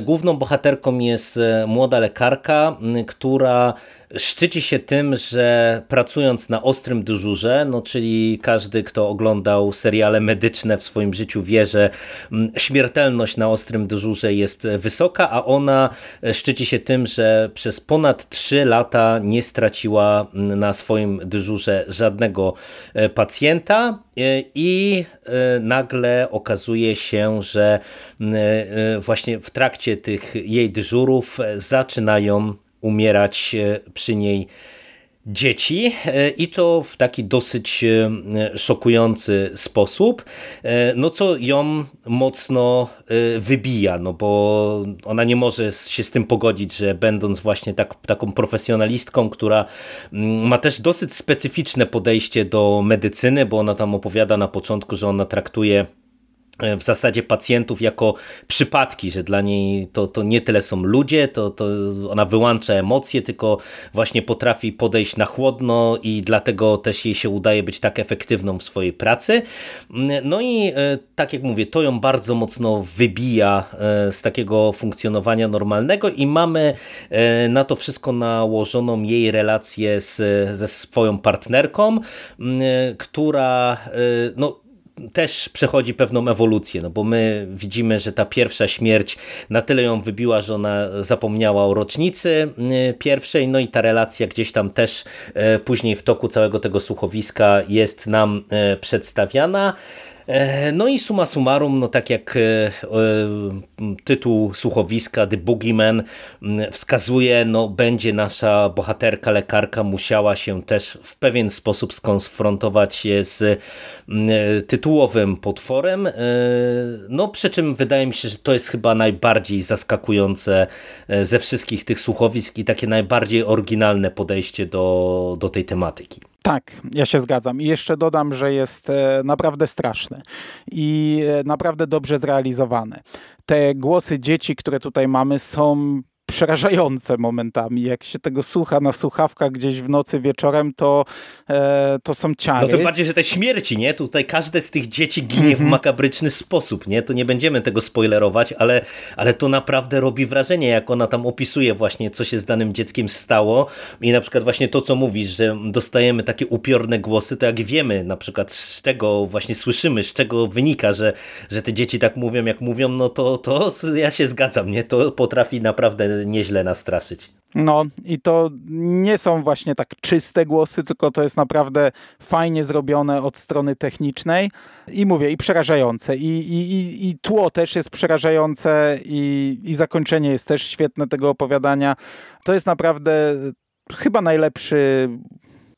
Główną bohaterką jest młoda lekarka, która szczyci się tym, że pracując na ostrym dyżurze, no czyli każdy, kto oglądał seriale medyczne w swoim życiu wie, że mm, śmiertelność na ostrym dyżurze jest wysoka, a ona szczyci się tym, że przez ponad 3 lata nie straciła mm, na swoim dyżurze żadnego e, pacjenta e, i e, nagle okazuje się, że mm, właśnie w trakcie tych jej dyżurów zaczynają umierać przy niej dzieci e, i to w taki dosyć e, szokujący sposób, e, no co ją mocno wybija, no bo ona nie może się z tym pogodzić, że będąc właśnie tak, taką profesjonalistką, która mm, ma też dosyć specyficzne podejście do medycyny, bo ona tam opowiada na początku, że ona traktuje E, w zasadzie pacjentów jako przypadki, że dla niej to, to nie tyle są ludzie, to, to ona wyłącza emocje, tylko właśnie potrafi podejść na chłodno i dlatego też jej się udaje być tak efektywną w swojej pracy. No i e, tak jak mówię, to ją bardzo mocno wybija e, z takiego funkcjonowania normalnego i mamy na to wszystko nałożoną jej relację z, ze swoją partnerką, która no, też przechodzi pewną ewolucję, no bo my widzimy, że ta pierwsza śmierć na tyle ją wybiła, że ona zapomniała o rocznicy y, pierwszej, no i ta relacja gdzieś tam też y, później w toku całego tego słuchowiska jest nam y, przedstawiana. E, no i suma summarum, no tak jak tytuł słuchowiska The Boogeyman wskazuje, no będzie nasza bohaterka, lekarka musiała się też w pewien sposób skonfrontować z tytułowym potworem, no przy czym wydaje mi się, że to jest chyba najbardziej zaskakujące ze wszystkich tych słuchowisk i takie najbardziej oryginalne podejście do, do tej tematyki. Tak, ja się zgadzam. I jeszcze dodam, że jest e, naprawdę straszny i e, naprawdę dobrze zrealizowany. Te głosy dzieci, które tutaj mamy, są przerażające momentami. Jak się tego słucha na słuchawkach gdzieś w nocy wieczorem, to, e, to są ciary. No tym bardziej, że te śmierci, nie? Tutaj każde z tych dzieci ginie w mhm. makabryczny sposób, nie? To nie będziemy tego spoilerować, ale, ale to naprawdę robi wrażenie, jak ona tam opisuje właśnie, co się z danym dzieckiem stało i na przykład właśnie to, co mówisz, że dostajemy takie upiorne głosy, to jak wiemy na przykład z czego właśnie słyszymy, z czego wynika, że, że te dzieci tak mówią, jak mówią, no to, to ja się zgadzam, nie? To potrafi naprawdę nieźle nastraszyć. No i to nie są właśnie tak czyste głosy, tylko to jest naprawdę fajnie zrobione od strony technicznej i mówię, i przerażające. I, i, i tło też jest przerażające i, i zakończenie jest też świetne tego opowiadania. To jest naprawdę chyba najlepszy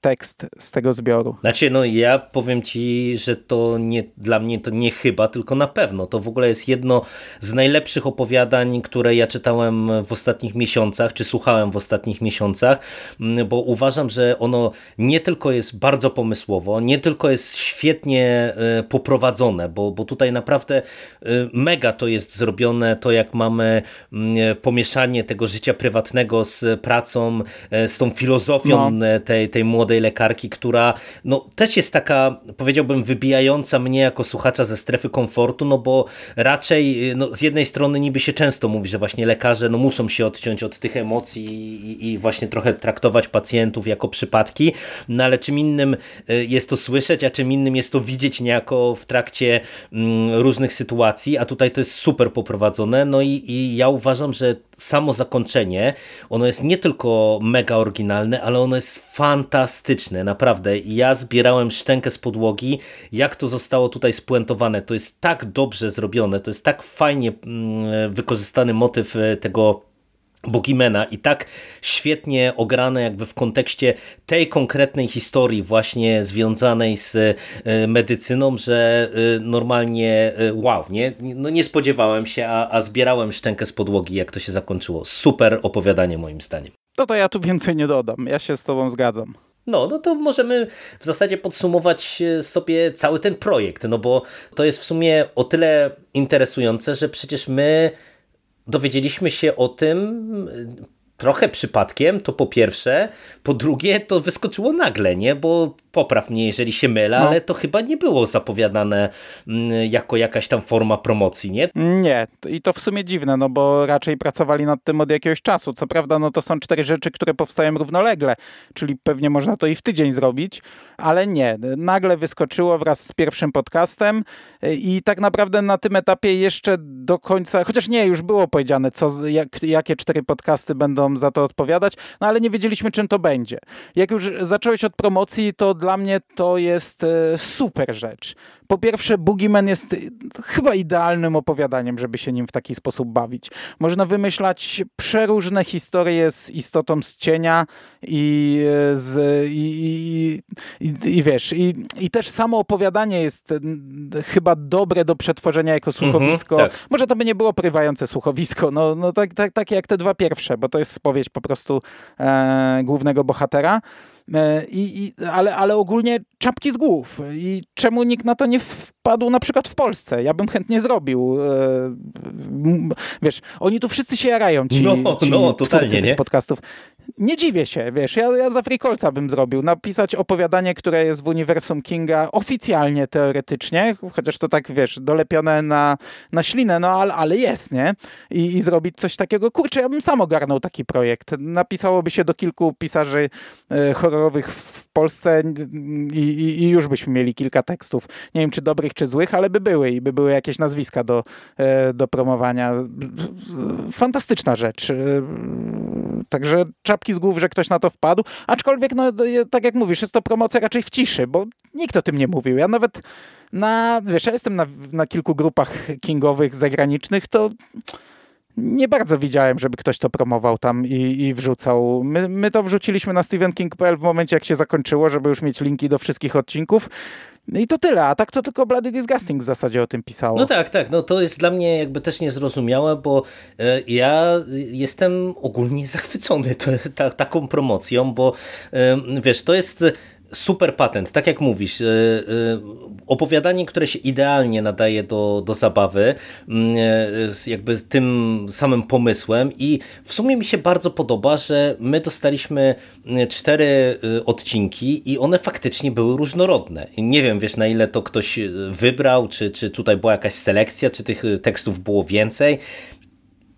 tekst z tego zbioru. Znaczy, no ja powiem ci, że to nie, dla mnie to nie chyba, tylko na pewno. To w ogóle jest jedno z najlepszych opowiadań, które ja czytałem w ostatnich miesiącach, czy słuchałem w ostatnich miesiącach, mm, bo uważam, że ono nie tylko jest bardzo pomysłowo, nie tylko jest świetnie e, poprowadzone, bo, bo tutaj naprawdę e, mega to jest zrobione, to jak mamy mm, pomieszanie tego życia prywatnego z pracą, e, z tą filozofią no. tej, tej młodej młodej lekarki, która no, też jest taka, powiedziałbym, wybijająca mnie jako słuchacza ze strefy komfortu, no bo raczej no, z jednej strony niby się często mówi, że właśnie lekarze no, muszą się odciąć od tych emocji i, i właśnie trochę traktować pacjentów jako przypadki, no ale czym innym y, jest to słyszeć, a czym innym jest to widzieć niejako w trakcie mm, różnych sytuacji, a tutaj to jest super poprowadzone, no i, i ja uważam, że samo zakończenie, ono jest nie tylko mega oryginalne, ale ono jest fantastyczne, naprawdę. Ja zbierałem szczękę z podłogi, jak to zostało tutaj spuentowane. To jest tak dobrze zrobione, to jest tak fajnie mm, wykorzystany motyw e, tego Bogimena i tak świetnie ograne jakby w kontekście tej konkretnej historii właśnie związanej z e, medycyną, że e, normalnie e, wow, nie, no nie spodziewałem się, a, a zbierałem szczękę z podłogi jak to się zakończyło. Super opowiadanie moim zdaniem. No to ja tu więcej nie dodam, ja się z tobą zgadzam. No, no to możemy w zasadzie podsumować sobie cały ten projekt, no bo to jest w sumie o tyle interesujące, że przecież my dowiedzieliśmy się o tym trochę przypadkiem, to po pierwsze, po drugie to wyskoczyło nagle, nie? Bo popraw mnie, jeżeli się mylę, no. ale to chyba nie było zapowiadane mm, jako jakaś tam forma promocji, nie? Nie, i to w sumie dziwne, no bo raczej pracowali nad tym od jakiegoś czasu. Co prawda, no to są cztery rzeczy, które powstają równolegle, czyli pewnie można to i w tydzień zrobić, ale nie. Nagle wyskoczyło wraz z pierwszym podcastem i tak naprawdę na tym etapie jeszcze do końca, chociaż nie, już było powiedziane, co, jak, jakie cztery podcasty będą za to odpowiadać, no ale nie wiedzieliśmy, czym to będzie. Jak już zacząłeś od promocji, to dla mnie to jest e, super rzecz. Po pierwsze, Boogeyman jest chyba idealnym opowiadaniem, żeby się nim w taki sposób bawić. Można wymyślać przeróżne historie z istotą z cienia i, z, i, i, i, i wiesz, i, i też samo opowiadanie jest chyba dobre do przetworzenia jako mhm, słuchowisko. -hmm, tak. Może to by nie było porywające słuchowisko, no, no tak, tak, takie jak te dwa pierwsze, bo to jest spowiedź po prostu e, głównego bohatera. E, I, i, ale, ale ogólnie czapki z głów. I czemu nikt na to nie wpadł na przykład w Polsce? Ja bym chętnie zrobił. E, wiesz, oni tu wszyscy się jarają, ci, no, ci no, totalnie, nie? podcastów. Nie dziwię się, wiesz, ja, ja za Freekolca bym zrobił. Napisać opowiadanie, które jest w uniwersum Kinga oficjalnie, teoretycznie, chociaż to tak, wiesz, dolepione na, na ślinę, no ale, ale jest, nie? I, I zrobić coś takiego. Kurczę, ja bym sam ogarnął taki projekt. Napisałoby się do kilku pisarzy e, horrorowych w Polsce i, i, i, już byśmy mieli kilka tekstów. Nie wiem, czy dobrych, czy złych, ale by były i by były jakieś nazwiska do, e, do promowania. Fantastyczna rzecz. E, także czapki z głów, że ktoś na to wpadł. Aczkolwiek, no, tak jak mówisz, jest to promocja raczej w ciszy, bo nikt o tym nie mówił. Ja nawet na, wiesz, ja jestem na, na kilku grupach kingowych zagranicznych, to nie bardzo widziałem, żeby ktoś to promował tam i, i wrzucał. My, my to wrzuciliśmy na stephenking.pl w momencie, jak się zakończyło, żeby już mieć linki do wszystkich odcinków. I to tyle, a tak to tylko Bloody Disgusting w zasadzie o tym pisało. No tak, tak, no to jest dla mnie jakby też niezrozumiałe, bo e, ja jestem ogólnie zachwycony taką promocją, bo e, wiesz, to jest super patent, tak jak mówisz, e, e, opowiadanie, które się idealnie nadaje do, do zabawy, mm, e, jakby tym samym pomysłem i w sumie mi się bardzo podoba, że my dostaliśmy cztery odcinki i one faktycznie były różnorodne. Nie wiem, wiesz, na ile to ktoś wybrał, czy, czy tutaj była jakaś selekcja, czy tych tekstów było więcej.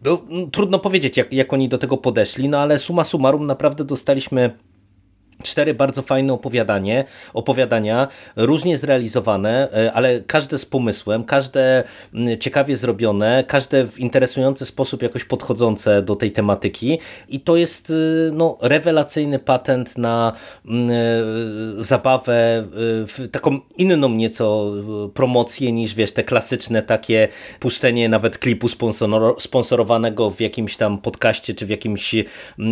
No, trudno powiedzieć, jak, jak oni do tego podeszli, no ale suma summarum naprawdę dostaliśmy Cztery bardzo fajne opowiadanie, opowiadania, różnie zrealizowane, e, ale każde z pomysłem, każde ciekawie zrobione, każde w interesujący sposób jakoś podchodzące do tej tematyki. I to jest e, no, rewelacyjny patent na e, zabawę, taką inną nieco promocję niż wiesz, te klasyczne takie puszczenie nawet klipu sponsorowanego w jakimś tam podcaście, czy w jakimś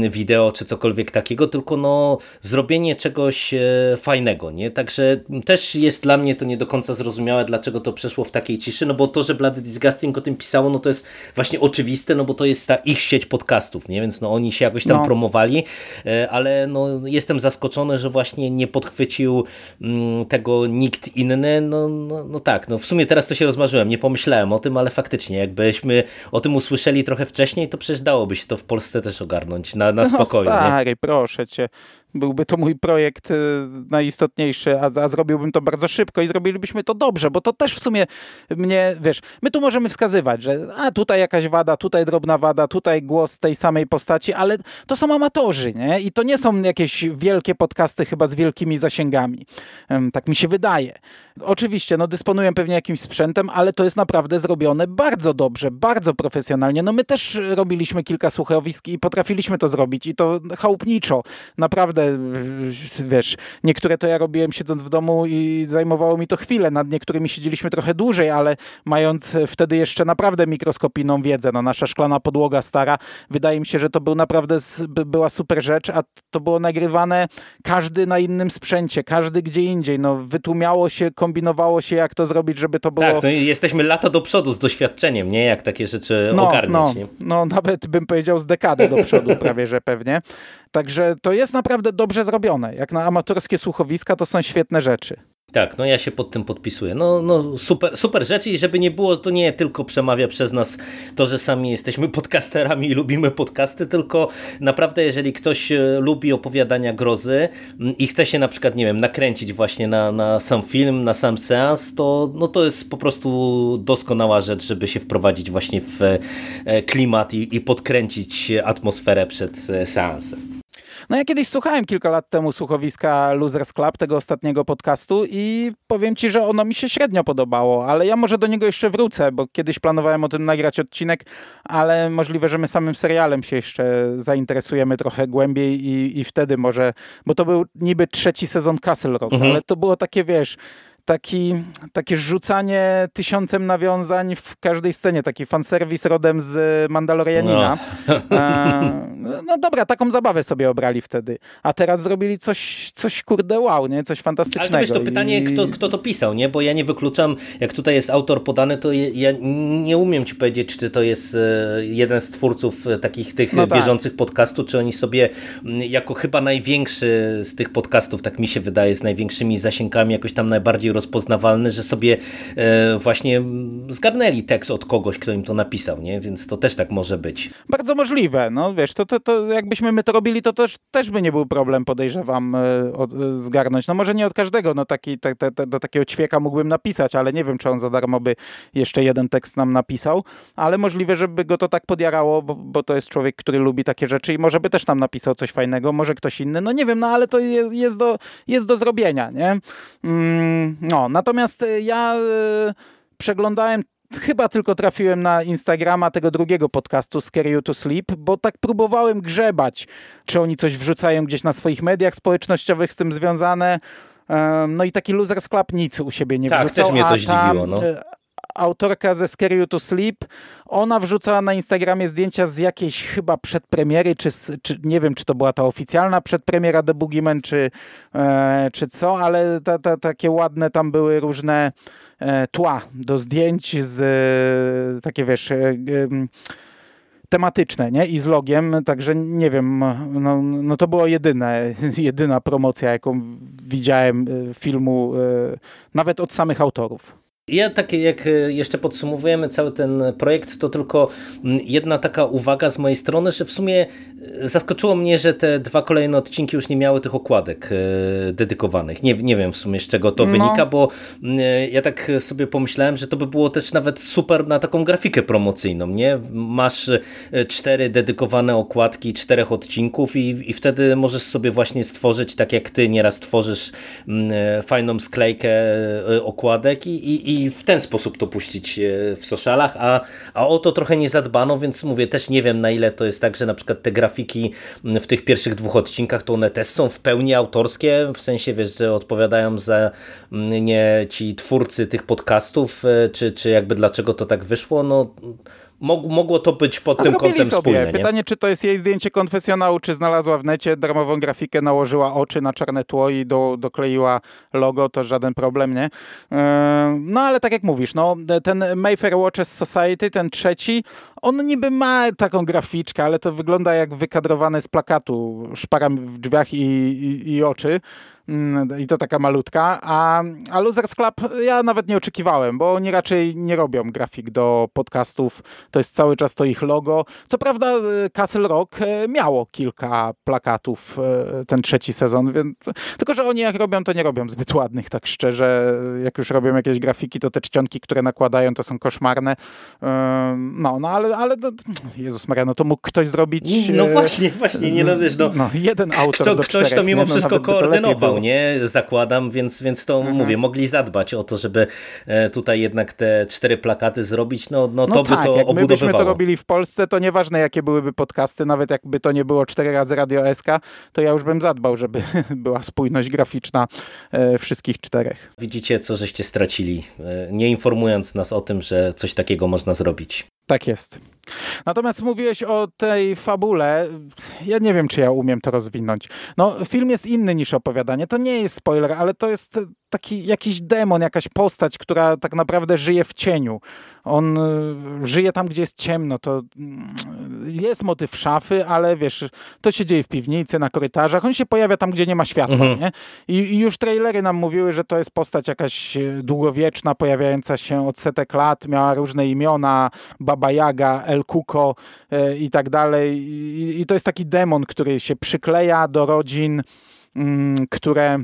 wideo, czy cokolwiek takiego, tylko no zrobienie czegoś e, fajnego, nie? Także też jest dla mnie to nie do końca zrozumiałe, dlaczego to przeszło w takiej ciszy, no bo to, że Bloody Disgusting o tym pisało, no to jest właśnie oczywiste, no bo to jest ta ich sieć podcastów, nie? Więc no oni się jakoś tam no. promowali, e, ale no jestem zaskoczony, że właśnie nie podchwycił mm, tego nikt inny, no, no, no tak, no w sumie teraz to się rozmarzyłem, nie pomyślałem o tym, ale faktycznie, jakbyśmy o tym usłyszeli trochę wcześniej, to przecież dałoby się to w Polsce też ogarnąć na, na spokojnie. No stary, proszę cię byłby to mój projekt y, najistotniejszy, a, a zrobiłbym to bardzo szybko i zrobilibyśmy to dobrze, bo to też w sumie mnie, wiesz, my tu możemy wskazywać, że a tutaj jakaś wada, tutaj drobna wada, tutaj głos tej samej postaci, ale to są amatorzy, nie? I to nie są jakieś wielkie podcasty chyba z wielkimi zasięgami. Tak mi się wydaje. Oczywiście, no dysponuję pewnie jakimś sprzętem, ale to jest naprawdę zrobione bardzo dobrze, bardzo profesjonalnie. No my też robiliśmy kilka słuchowisk i potrafiliśmy to zrobić i to chałupniczo. Naprawdę, wiesz, niektóre to ja robiłem siedząc w domu i zajmowało mi to chwilę. Nad niektórymi siedzieliśmy trochę dłużej, ale mając wtedy jeszcze naprawdę mikroskopijną wiedzę, no nasza szklana podłoga stara, wydaje mi się, że to był naprawdę, była super rzecz, a to było nagrywane każdy na innym sprzęcie, każdy gdzie indziej. No wytłumiało się kombinowało się, jak to zrobić, żeby to było... Tak, no jesteśmy lata do przodu z doświadczeniem, nie? Jak takie rzeczy no, ogarniać. No, no, nawet bym powiedział z dekady do przodu prawie, że pewnie. Także to jest naprawdę dobrze zrobione. Jak na amatorskie słuchowiska to są świetne rzeczy. Tak, no ja się pod tym podpisuję. No, no super, super rzecz i żeby nie było, to nie tylko przemawia przez nas to, że sami jesteśmy podcasterami i lubimy podcasty, tylko naprawdę jeżeli ktoś e, lubi opowiadania grozy mm, i chce się na przykład, nie wiem, nakręcić właśnie na, na sam film, na sam seans, to, no to jest po prostu doskonała rzecz, żeby się wprowadzić właśnie w e, klimat i, i podkręcić atmosferę przed e, seansem. No ja kiedyś słuchałem kilka lat temu słuchowiska Losers Club, tego ostatniego podcastu i powiem ci, że ono mi się średnio podobało, ale ja może do niego jeszcze wrócę, bo kiedyś planowałem o tym nagrać odcinek, ale możliwe, że my samym serialem się jeszcze zainteresujemy trochę głębiej i, i wtedy może, bo to był niby trzeci sezon Castle Rock, mhm. ale to było takie, wiesz, taki, takie rzucanie tysiącem nawiązań w każdej scenie, taki fanserwis rodem z Mandalorianina. No. E, no dobra, taką zabawę sobie obrali wtedy. A teraz zrobili coś, coś kurde wow, nie? Coś fantastycznego. Ale to wiesz, to pytanie, I... kto, kto to pisał, nie? Bo ja nie wykluczam, jak tutaj jest autor podany, to ja nie umiem ci powiedzieć, czy to jest e, jeden z twórców e, takich tych no tak. bieżących podcastów, czy oni sobie jako chyba największy z tych podcastów, tak mi się wydaje, z największymi zasięgami, jakoś tam najbardziej rozpoznawalny, że sobie e, właśnie zgarnęli tekst od kogoś, kto im to napisał, nie? Więc to też tak może być. Bardzo możliwe, no wiesz, to, to, to jakbyśmy my to robili, to też, też by nie był problem, podejrzewam, e, e, zgarnąć. No może nie od każdego, no taki, te, te, te, do takiego ćwieka mógłbym napisać, ale nie wiem, czy on za darmo by jeszcze jeden tekst nam napisał, ale możliwe, żeby go to tak podjarało, bo, bo to jest człowiek, który lubi takie rzeczy i może by też nam napisał coś fajnego, może ktoś inny, no nie wiem, no ale to jest, jest, do, jest do zrobienia, nie? Mm, no, natomiast e, ja przeglądałem chyba tylko trafiłem na Instagrama tego drugiego podcastu Scare You to Sleep, bo tak próbowałem grzebać, czy oni coś wrzucają gdzieś na swoich mediach społecznościowych z tym związane. No i taki Losers Club nic u siebie nie tak, wrzucał. Tak, też mnie to zdziwiło. No. E, autorka ze Scare You to Sleep, ona wrzucała na Instagramie zdjęcia z jakiejś chyba przedpremiery, czy, czy nie wiem, czy to była ta oficjalna przedpremiera The Boogeyman, czy, e, czy co, ale ta, ta, takie ładne tam były różne E, tła do zdjęć z e, takie wiesz e, tematyczne, nie? I z logiem, także nie wiem, no, no to było jedyne, jedyna promocja, jaką widziałem filmu, nawet od samych autorów. Ja takie, jak e, jeszcze podsumowujemy cały ten projekt, to tylko mm, jedna taka uwaga z mojej strony, że w sumie e, zaskoczyło mnie, że te dwa kolejne odcinki już nie miały tych okładek e, dedykowanych. Nie, nie wiem w sumie z czego to no. wynika, bo mm, ja tak sobie pomyślałem, że to by było też nawet super na taką grafikę promocyjną, nie? Masz cztery dedykowane okładki czterech odcinków i, i wtedy możesz sobie właśnie stworzyć, tak jak ty nieraz tworzysz mm, fajną sklejkę okładek i, i i w ten sposób to puścić e, w socialach, a, a o to trochę nie zadbano, więc mówię, też nie wiem na ile to jest tak, że na przykład te grafiki w tych pierwszych dwóch odcinkach to one też są w pełni autorskie, w sensie wiesz, że odpowiadają za nie ci twórcy tych podcastów, e, czy, czy jakby dlaczego to tak wyszło, no mogło to być pod A tym kątem sobie. wspólne. Pytanie, czy to jest jej zdjęcie konfesjonału, czy znalazła w necie darmową grafikę, nałożyła oczy na czarne tło i do, dokleiła logo, to żaden problem, nie? No ale tak jak mówisz, no, ten Mayfair Watches Society, ten trzeci, on niby ma taką graficzkę, ale to wygląda jak wykadrowane z plakatu, szparam w drzwiach i, i, i oczy. Mm, i to taka malutka, a, a Losers Club ja nawet nie oczekiwałem, bo oni raczej nie robią grafik do podcastów, to jest cały czas to ich logo. Co prawda e, Castle Rock e, miało kilka plakatów e, ten trzeci sezon, więc, tylko że oni jak robią, to nie robią zbyt ładnych, tak szczerze. Jak już robią jakieś grafiki, to te czcionki, które nakładają, to są koszmarne. No, no ale, ale no, Jezus Maria, no to mógł ktoś zrobić... No właśnie, właśnie, nie no, wiesz, no, no jeden autor Kto, do Ktoś czterech, to mimo nie? No, wszystko koordynował nie? Zakładam, więc, więc to mhm. mówię, mogli zadbać o to, żeby e, tutaj jednak te cztery plakaty zrobić, no, no, no to tak, by to jak obudowywało. byśmy to robili w Polsce, to nieważne jakie byłyby podcasty, nawet jakby to nie było cztery razy Radio SK, to ja już bym zadbał, żeby była spójność graficzna e, wszystkich czterech. Widzicie, co żeście stracili, e, nie informując nas o tym, że coś takiego można zrobić. Tak jest. Natomiast mówiłeś o tej fabule. Ja nie wiem, czy ja umiem to rozwinąć. No, film jest inny niż opowiadanie. To nie jest spoiler, ale to jest taki jakiś demon, jakaś postać, która tak naprawdę żyje w cieniu. On y, żyje tam, gdzie jest ciemno. To mm, jest motyw szafy, ale wiesz, to się dzieje w piwnicy, na korytarzach. On się pojawia tam, gdzie nie ma światła. Mhm. Nie? I, I, już trailery nam mówiły, że to jest postać jakaś e, długowieczna, pojawiająca się od setek lat, miała różne imiona, Baba Jaga, El Kuko e, i tak dalej. I, I, to jest taki demon, który się przykleja do rodzin, mm, które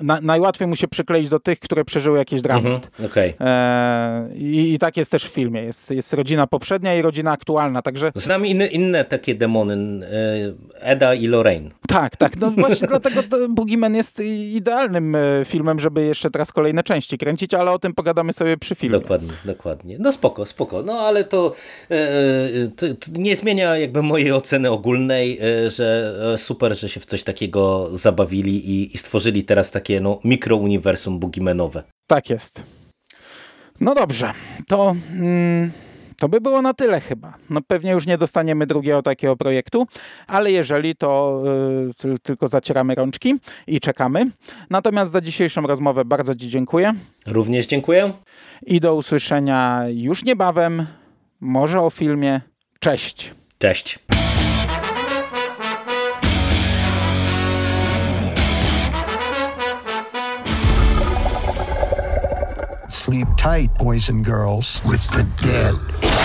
na, najłatwiej mu się przykleić do tych, które przeżyły jakieś dramat. Mhm, okay. e, i, i, tak jest też w filmie. Jest, jest rodzina poprzednia i rodzina aktualna, także... Znam inne, inne takie demony, e, Eda i Lorraine. Tak, tak. No właśnie dlatego Boogeyman jest idealnym e, filmem, żeby jeszcze teraz kolejne części kręcić, ale o tym pogadamy sobie przy filmie. Dokładnie, dokładnie. No spoko, spoko. No ale to, e, to, to nie zmienia jakby mojej oceny ogólnej, e, że super, że się w coś takiego zabawili i, i stworzyli teraz tak takie no, mikrouniwersum boogiemanowe. Tak jest. No dobrze, to, mm, to by było na tyle chyba. No pewnie już nie dostaniemy drugiego takiego projektu, ale jeżeli to y, tylko zacieramy rączki i czekamy. Natomiast za dzisiejszą rozmowę bardzo Ci dziękuję. Również dziękuję. I do usłyszenia już niebawem, może o filmie. Cześć. Cześć. Sleep tight, boys and girls, with the dead.